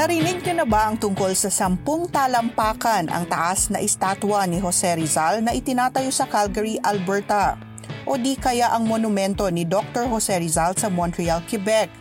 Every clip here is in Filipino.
Narinig niyo na ba ang tungkol sa sampung talampakan ang taas na estatwa ni Jose Rizal na itinatayo sa Calgary, Alberta? O di kaya ang monumento ni Dr. Jose Rizal sa Montreal, Quebec?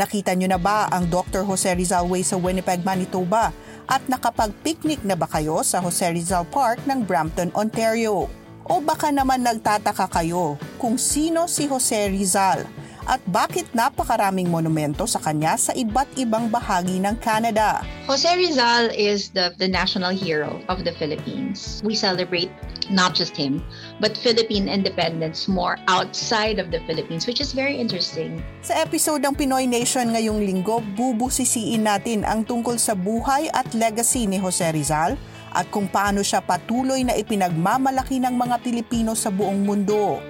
Nakita niyo na ba ang Dr. Jose Rizal Way sa Winnipeg, Manitoba? At nakapag-picnic na ba kayo sa Jose Rizal Park ng Brampton, Ontario? O baka naman nagtataka kayo kung sino si Jose Rizal? At bakit napakaraming monumento sa kanya sa iba't ibang bahagi ng Canada. Jose Rizal is the, the national hero of the Philippines. We celebrate not just him, but Philippine independence more outside of the Philippines, which is very interesting. Sa episode ng Pinoy Nation ngayong linggo, bubusisiin natin ang tungkol sa buhay at legacy ni Jose Rizal at kung paano siya patuloy na ipinagmamalaki ng mga Pilipino sa buong mundo.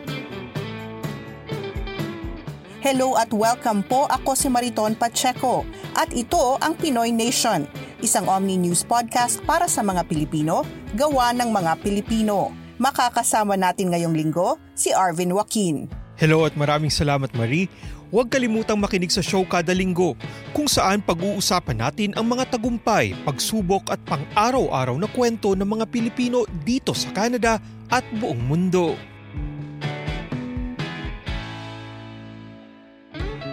Hello at welcome po. Ako si Mariton Pacheco at ito ang Pinoy Nation, isang Omni News podcast para sa mga Pilipino, gawa ng mga Pilipino. Makakasama natin ngayong linggo si Arvin Joaquin. Hello at maraming salamat Marie. Huwag kalimutang makinig sa show kada linggo kung saan pag-uusapan natin ang mga tagumpay, pagsubok at pang-araw-araw na kwento ng mga Pilipino dito sa Canada at buong mundo.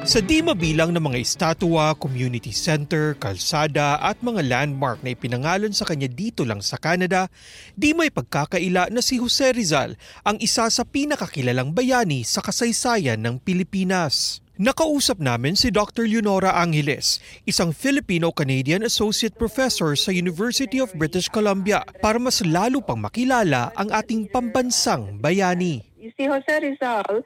Sa di mabilang ng mga estatwa, community center, kalsada at mga landmark na ipinangalan sa kanya dito lang sa Canada, di may pagkakaila na si Jose Rizal ang isa sa pinakakilalang bayani sa kasaysayan ng Pilipinas. Nakausap namin si Dr. Leonora Angeles, isang Filipino-Canadian Associate Professor sa University of British Columbia para mas lalo pang makilala ang ating pambansang bayani. See, Jose Rizal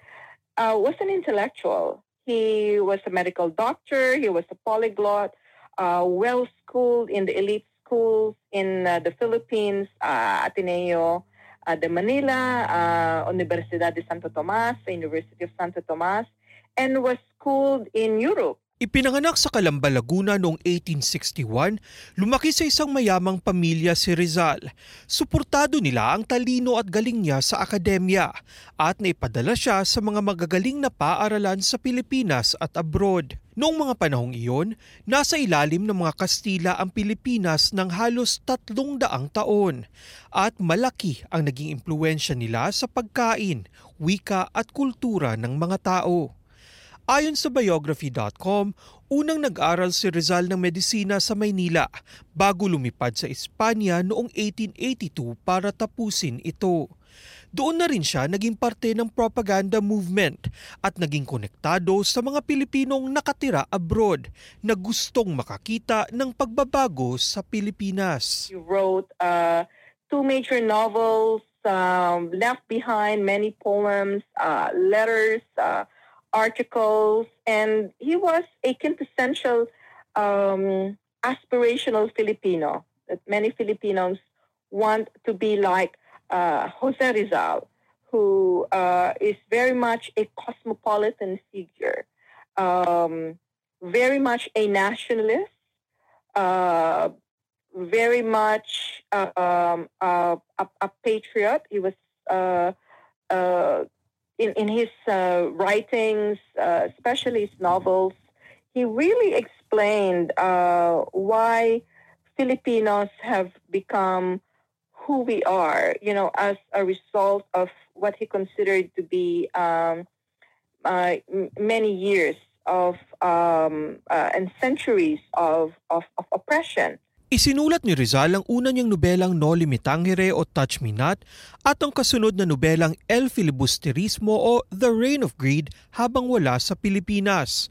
uh, was an intellectual. He was a medical doctor. He was a polyglot, uh, well schooled in the elite schools in uh, the Philippines, uh, Ateneo uh, de Manila, uh, Universidad de Santo Tomas, University of Santo Tomas, and was schooled in Europe. Ipinanganak sa Calamba, Laguna noong 1861, lumaki sa isang mayamang pamilya si Rizal. Suportado nila ang talino at galing niya sa akademya at naipadala siya sa mga magagaling na paaralan sa Pilipinas at abroad. Noong mga panahong iyon, nasa ilalim ng mga Kastila ang Pilipinas ng halos tatlong daang taon at malaki ang naging impluensya nila sa pagkain, wika at kultura ng mga tao. Ayon sa biography.com, unang nag-aral si Rizal ng medisina sa Maynila bago lumipad sa Espanya noong 1882 para tapusin ito. Doon na rin siya naging parte ng propaganda movement at naging konektado sa mga Pilipinong nakatira abroad na gustong makakita ng pagbabago sa Pilipinas. He wrote uh, two major novels, um, left behind many poems, uh, letters, uh, articles, and he was a quintessential um, aspirational Filipino that many Filipinos want to be like uh, Jose Rizal, who uh, is very much a cosmopolitan figure, um, very much a nationalist, uh, very much um, a, a, patriot. He was uh, uh, in, in his uh, writings, uh, especially his novels, he really explained uh, why Filipinos have become who we are, you know, as a result of what he considered to be um, uh, many years of um, uh, and centuries of, of, of oppression. Isinulat ni Rizal ang una niyang nobelang No Limitangere o Touch Me Not at ang kasunod na nobelang El Filibusterismo o The Reign of Greed habang wala sa Pilipinas.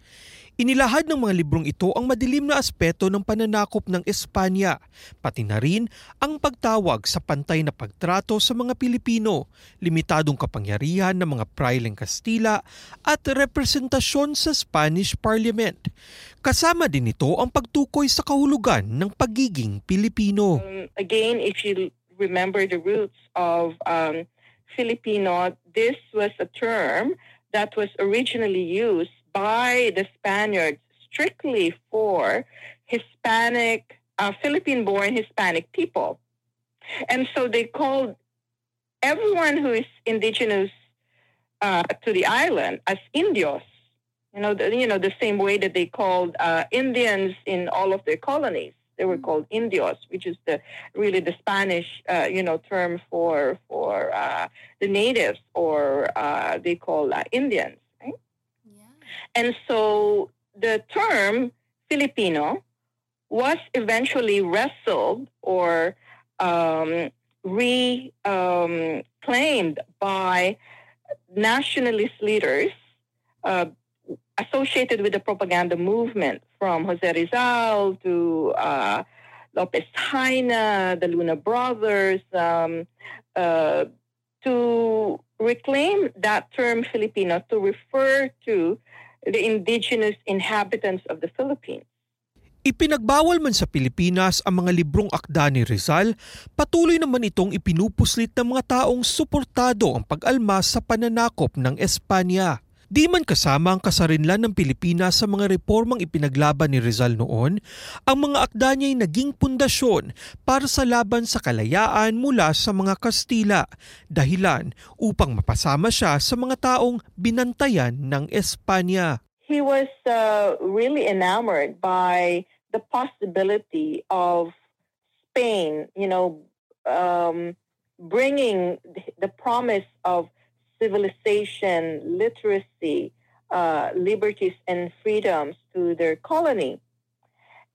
Inilahad ng mga librong ito ang madilim na aspeto ng pananakop ng Espanya, pati na rin ang pagtawag sa pantay na pagtrato sa mga Pilipino, limitadong kapangyarihan ng mga praileng Kastila at representasyon sa Spanish Parliament. Kasama din ito ang pagtukoy sa kahulugan ng pagiging Pilipino. Um, again, if you remember the roots of um, Filipino, this was a term that was originally used by the Spaniards strictly for Hispanic, uh, Philippine born Hispanic people. And so they called everyone who is indigenous uh, to the island as indios. You know, the, you know the same way that they called uh, Indians in all of their colonies. They were called indios, which is the really the Spanish, uh, you know, term for for uh, the natives, or uh, they call uh, Indians. And so the term Filipino was eventually wrestled or um, reclaimed um, by nationalist leaders uh, associated with the propaganda movement from Jose Rizal to uh, Lopez Haina, the Luna Brothers, um, uh, to reclaim that term Filipino to refer to the indigenous inhabitants of the Philippines. Ipinagbawal man sa Pilipinas ang mga librong akda ni Rizal, patuloy naman itong ipinupuslit ng mga taong suportado ang pag-alma sa pananakop ng Espanya. Di man kasama ang kasarinlan ng Pilipinas sa mga reformang ipinaglaban ni Rizal noon, ang mga akda niya ay naging pundasyon para sa laban sa kalayaan mula sa mga Kastila, dahilan upang mapasama siya sa mga taong binantayan ng Espanya. He was uh, really enamored by the possibility of Spain, you know, um, bringing the promise of civilization, literacy, uh, liberties, and freedoms to their colony.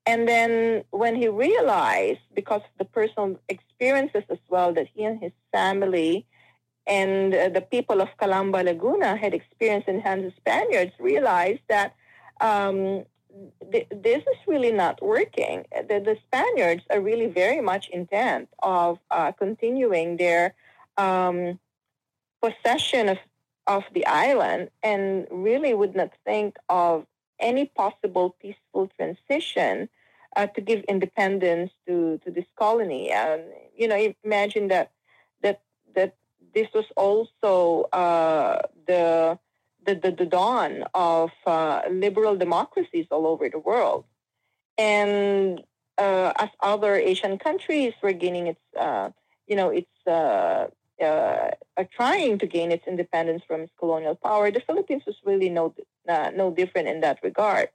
And then when he realized, because of the personal experiences as well, that he and his family and uh, the people of Calamba Laguna had experienced in hands of Spaniards, realized that um, th- this is really not working. The, the, Spaniards are really very much intent of uh, continuing their um, possession of, of the island and really would not think of any possible peaceful transition uh, to give independence to, to this colony. And you know, imagine that that that this was also uh, the, the, the the dawn of uh, liberal democracies all over the world, and uh, as other Asian countries were gaining its uh, you know its uh, are trying to gain its independence from its colonial power, the Philippines was really no, uh, no different in that regard.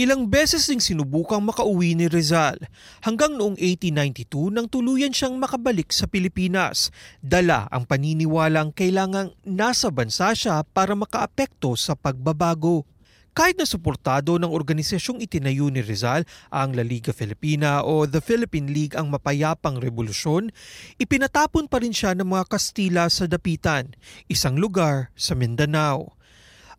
Ilang beses ding sinubukang makauwi ni Rizal hanggang noong 1892 nang tuluyan siyang makabalik sa Pilipinas. Dala ang paniniwalang kailangang nasa bansa siya para makaapekto sa pagbabago. Kahit na suportado ng organisasyong itinayo ni Rizal ang La Liga Filipina o the Philippine League ang mapayapang revolusyon, ipinatapon pa rin siya ng mga Kastila sa Dapitan, isang lugar sa Mindanao.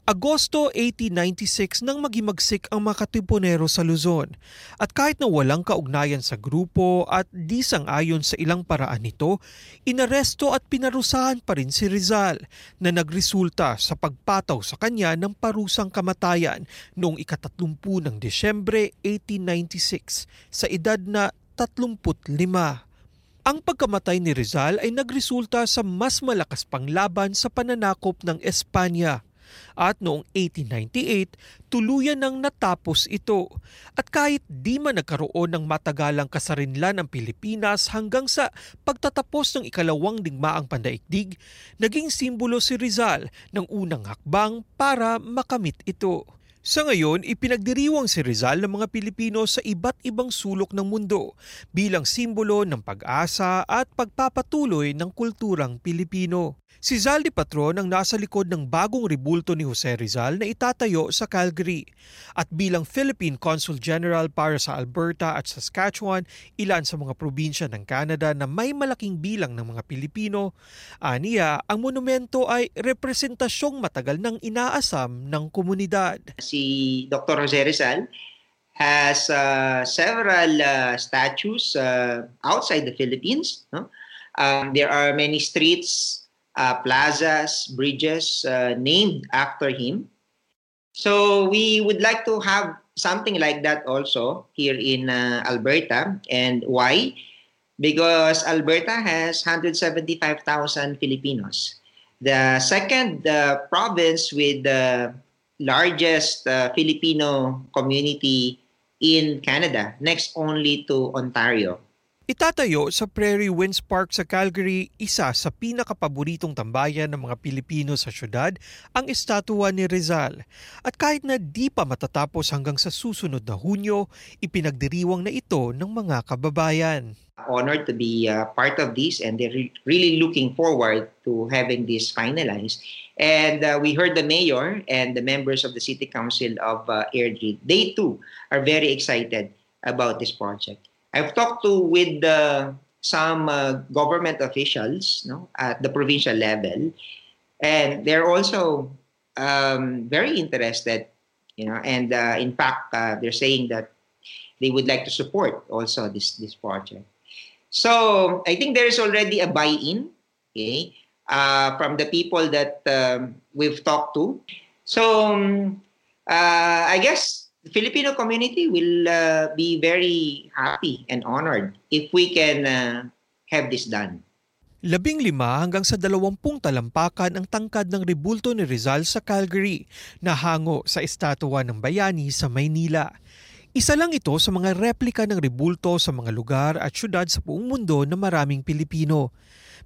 Agosto 1896 nang magimagsik ang mga katipunero sa Luzon at kahit na walang kaugnayan sa grupo at di sang-ayon sa ilang paraan nito, inaresto at pinarusahan pa rin si Rizal na nagresulta sa pagpataw sa kanya ng parusang kamatayan noong ikatatlumpu ng Desyembre 1896 sa edad na 35. Ang pagkamatay ni Rizal ay nagresulta sa mas malakas pang laban sa pananakop ng Espanya at noong 1898, tuluyan nang natapos ito. At kahit di man nagkaroon ng matagalang kasarinlan ang Pilipinas hanggang sa pagtatapos ng ikalawang digmaang pandaigdig, naging simbolo si Rizal ng unang hakbang para makamit ito. Sa ngayon, ipinagdiriwang si Rizal ng mga Pilipino sa iba't ibang sulok ng mundo bilang simbolo ng pag-asa at pagpapatuloy ng kulturang Pilipino. Si Zaldi Patron ang nasa likod ng bagong ribulto ni Jose Rizal na itatayo sa Calgary. At bilang Philippine Consul General para sa Alberta at Saskatchewan, ilan sa mga probinsya ng Canada na may malaking bilang ng mga Pilipino, aniya ang monumento ay representasyong matagal ng inaasam ng komunidad. Si Dr. Jose Rizal has uh, several uh, statues uh, outside the Philippines. No? Um, there are many streets uh, plazas, bridges uh, named after him. So we would like to have something like that also here in uh, Alberta. And why? Because Alberta has 175,000 Filipinos. The second uh, province with the largest uh, Filipino community in Canada, next only to Ontario. Itatayo sa Prairie Winds Park sa Calgary, isa sa pinakapaboritong tambayan ng mga Pilipino sa syudad, ang estatwa ni Rizal. At kahit na di pa matatapos hanggang sa susunod na Hunyo, ipinagdiriwang na ito ng mga kababayan. Honored to be uh, part of this and they're re- really looking forward to having this finalized. And uh, we heard the mayor and the members of the City Council of uh, Airdrie. They too are very excited about this project. I've talked to with uh, some uh, government officials no, at the provincial level, and they're also um, very interested. You know, and uh, in fact, uh, they're saying that they would like to support also this this project. So I think there is already a buy-in, okay, uh, from the people that um, we've talked to. So um, uh, I guess the Filipino community will uh, be very happy and honored if we can uh, have this done. Labing lima hanggang sa dalawampung talampakan ang tangkad ng rebulto ni Rizal sa Calgary na hango sa estatwa ng bayani sa Maynila. Isa lang ito sa mga replika ng rebulto sa mga lugar at syudad sa buong mundo na maraming Pilipino.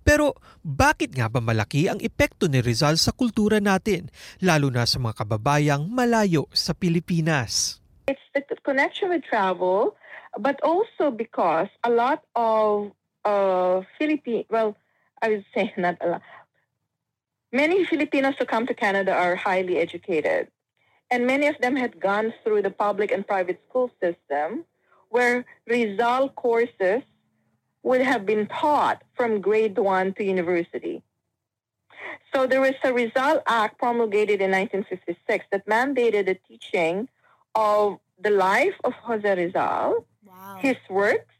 Pero bakit nga ba malaki ang epekto ni Rizal sa kultura natin, lalo na sa mga kababayang malayo sa Pilipinas? It's the connection with travel, but also because a lot of uh, Philippine, well, I would say not a lot. Many Filipinos who come to Canada are highly educated, and many of them had gone through the public and private school system, where Rizal courses would have been taught from grade one to university. So there was a Rizal Act promulgated in 1956 that mandated the teaching of the life of Jose Rizal, wow. his works,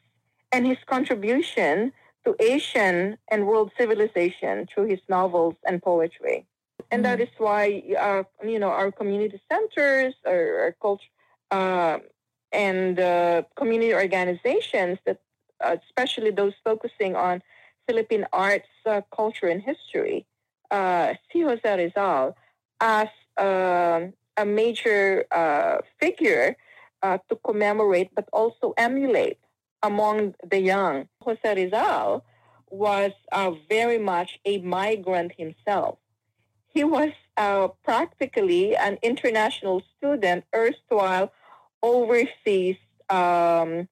and his contribution to Asian and world civilization through his novels and poetry. And mm that is why, uh, you know, our community centers, our, our culture, uh, and uh, community organizations that especially those focusing on Philippine arts, uh, culture, and history, uh, see Jose Rizal as um, a major uh, figure uh, to commemorate but also emulate among the young. Jose Rizal was uh, very much a migrant himself. He was practically an international student, erstwhile overseas um,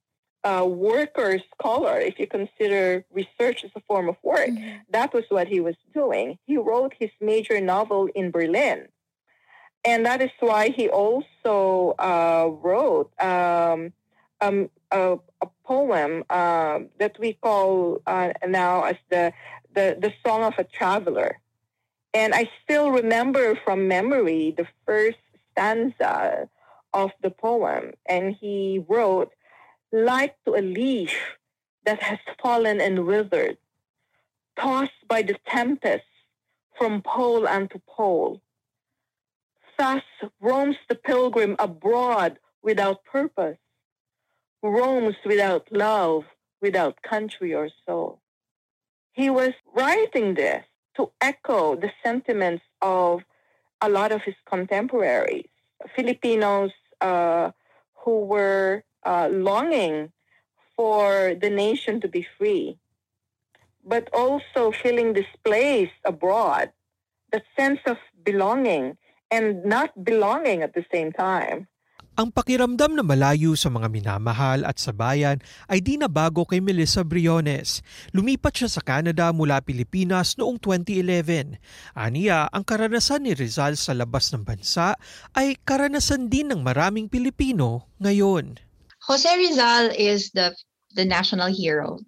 uh, worker scholar, if you consider research as a form of work. Mm-hmm. That was what he was doing. He wrote his major novel in Berlin. And that is why he also uh, wrote um, um, a, a, poem uh, that we call uh, now as the, the, the Song of a Traveler. And I still remember from memory the first stanza of the poem. And he wrote, like to a leaf that has fallen and withered, tossed by the tempest from pole unto pole. Thus roams the pilgrim abroad without purpose, roams without love, without country or soul. He was writing this to echo the sentiments of a lot of his contemporaries, Filipinos uh, who were uh, longing for the nation to be free, but also feeling displaced abroad, that sense of belonging and not belonging at the same time. Ang pakiramdam na malayo sa mga minamahal at sa bayan ay di na bago kay Melissa Briones. Lumipat siya sa Canada mula Pilipinas noong 2011. Aniya, ang karanasan ni Rizal sa labas ng bansa ay karanasan din ng maraming Pilipino ngayon. Jose Rizal is the the national hero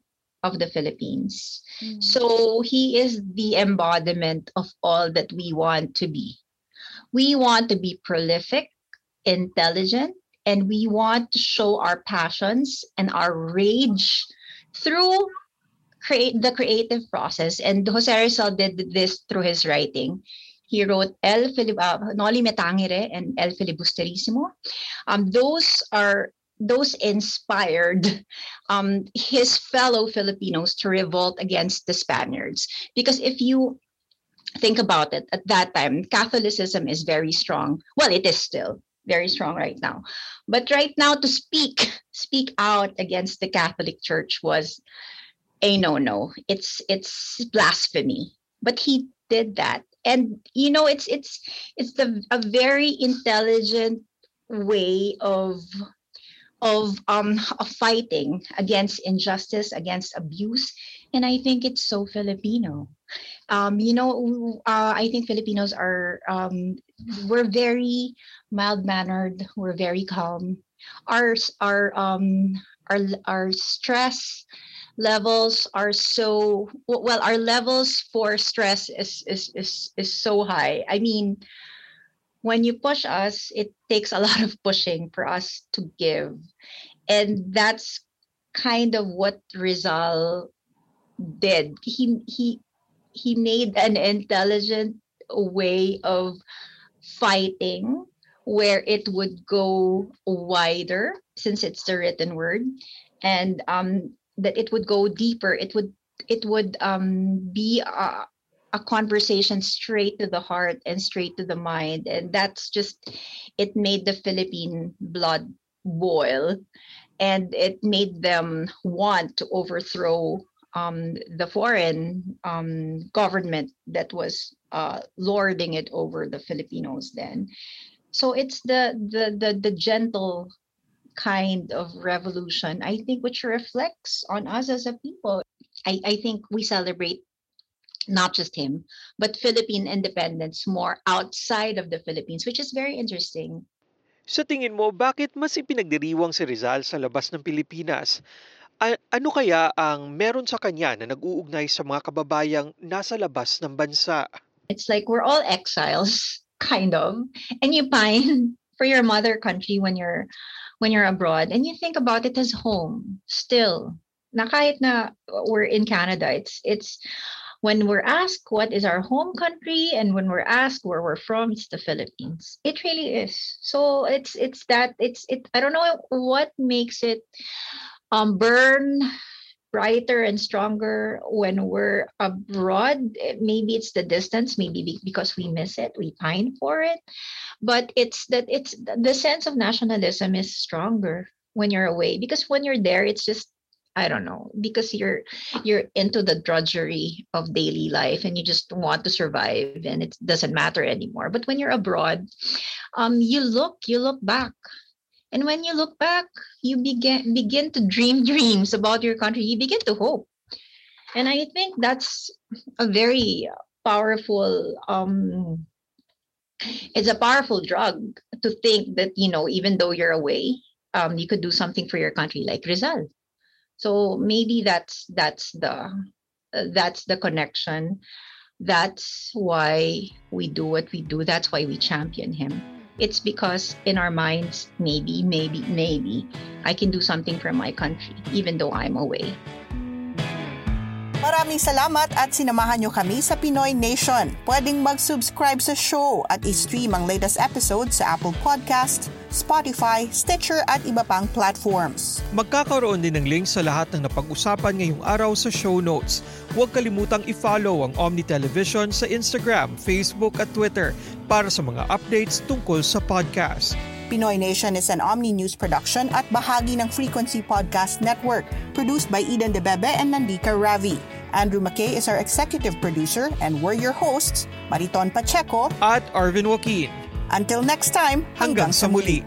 of the Philippines. Mm. So he is the embodiment of all that we want to be. We want to be prolific, intelligent, and we want to show our passions and our rage through create the creative process. And Jose Rizal did this through his writing. He wrote El Filib- uh, Noli Metangere and El Filibusterissimo. Um, those are those inspired um, his fellow Filipinos to revolt against the Spaniards. Because if you think about it, at that time, Catholicism is very strong. Well, it is still very strong right now. But right now, to speak speak out against the Catholic Church was a no no. It's it's blasphemy. But he did that, and you know, it's it's it's the a very intelligent way of of um of fighting against injustice, against abuse, and I think it's so Filipino. Um, you know, uh, I think Filipinos are um, we're very mild mannered. We're very calm. Our our um our our stress levels are so well. Our levels for stress is is is is so high. I mean, when you push us, it takes a lot of pushing for us to give, and that's kind of what Rizal did. He he he made an intelligent way of fighting where it would go wider since it's the written word and um that it would go deeper it would it would um be a, a conversation straight to the heart and straight to the mind and that's just it made the philippine blood boil and it made them want to overthrow um, the foreign um, government that was uh, lording it over the Filipinos then. So it's the, the the the gentle kind of revolution, I think, which reflects on us as a people. I, I think we celebrate not just him, but Philippine independence more outside of the Philippines, which is very interesting. Sa tingin mo, bakit mas ipinagdiriwang si Rizal sa labas ng Pilipinas? A- ano kaya ang meron sa kanya na nag-uugnay sa mga kababayang nasa labas ng bansa? It's like we're all exiles, kind of, and you pine for your mother country when you're when you're abroad, and you think about it as home still. Na kahit na we're in Canada, it's it's when we're asked what is our home country and when we're asked where we're from it's the philippines it really is so it's it's that it's it i don't know what makes it um, burn brighter and stronger when we're abroad. Maybe it's the distance, maybe because we miss it, we pine for it. But it's that it's the sense of nationalism is stronger when you're away because when you're there, it's just I don't know because you're you're into the drudgery of daily life and you just want to survive and it doesn't matter anymore. But when you're abroad, um, you look you look back and when you look back, you begin begin to dream dreams about your country. You begin to hope. And I think that's a very powerful um it's a powerful drug to think that you know even though you're away um you could do something for your country like Rizal. So maybe that's that's the uh, that's the connection. That's why we do what we do. That's why we champion him. It's because in our minds, maybe, maybe, maybe, I can do something for my country, even though I'm away. Maraming salamat at sinamahan nyo kami sa Pinoy Nation. Pwedeng mag-subscribe sa show at i-stream ang latest episode sa Apple Podcast, Spotify, Stitcher at iba pang platforms. Magkakaroon din ng link sa lahat ng napag-usapan ngayong araw sa show notes. Huwag kalimutang i-follow ang Omni Television sa Instagram, Facebook at Twitter para sa mga updates tungkol sa podcast. Pinoy Nation is an Omni News production at bahagi ng Frequency Podcast Network, produced by Eden Debebe and Nandika Ravi. Andrew McKay is our executive producer and we're your hosts, Mariton Pacheco at Arvin Joaquin. Until next time, hanggang, hanggang sa muli.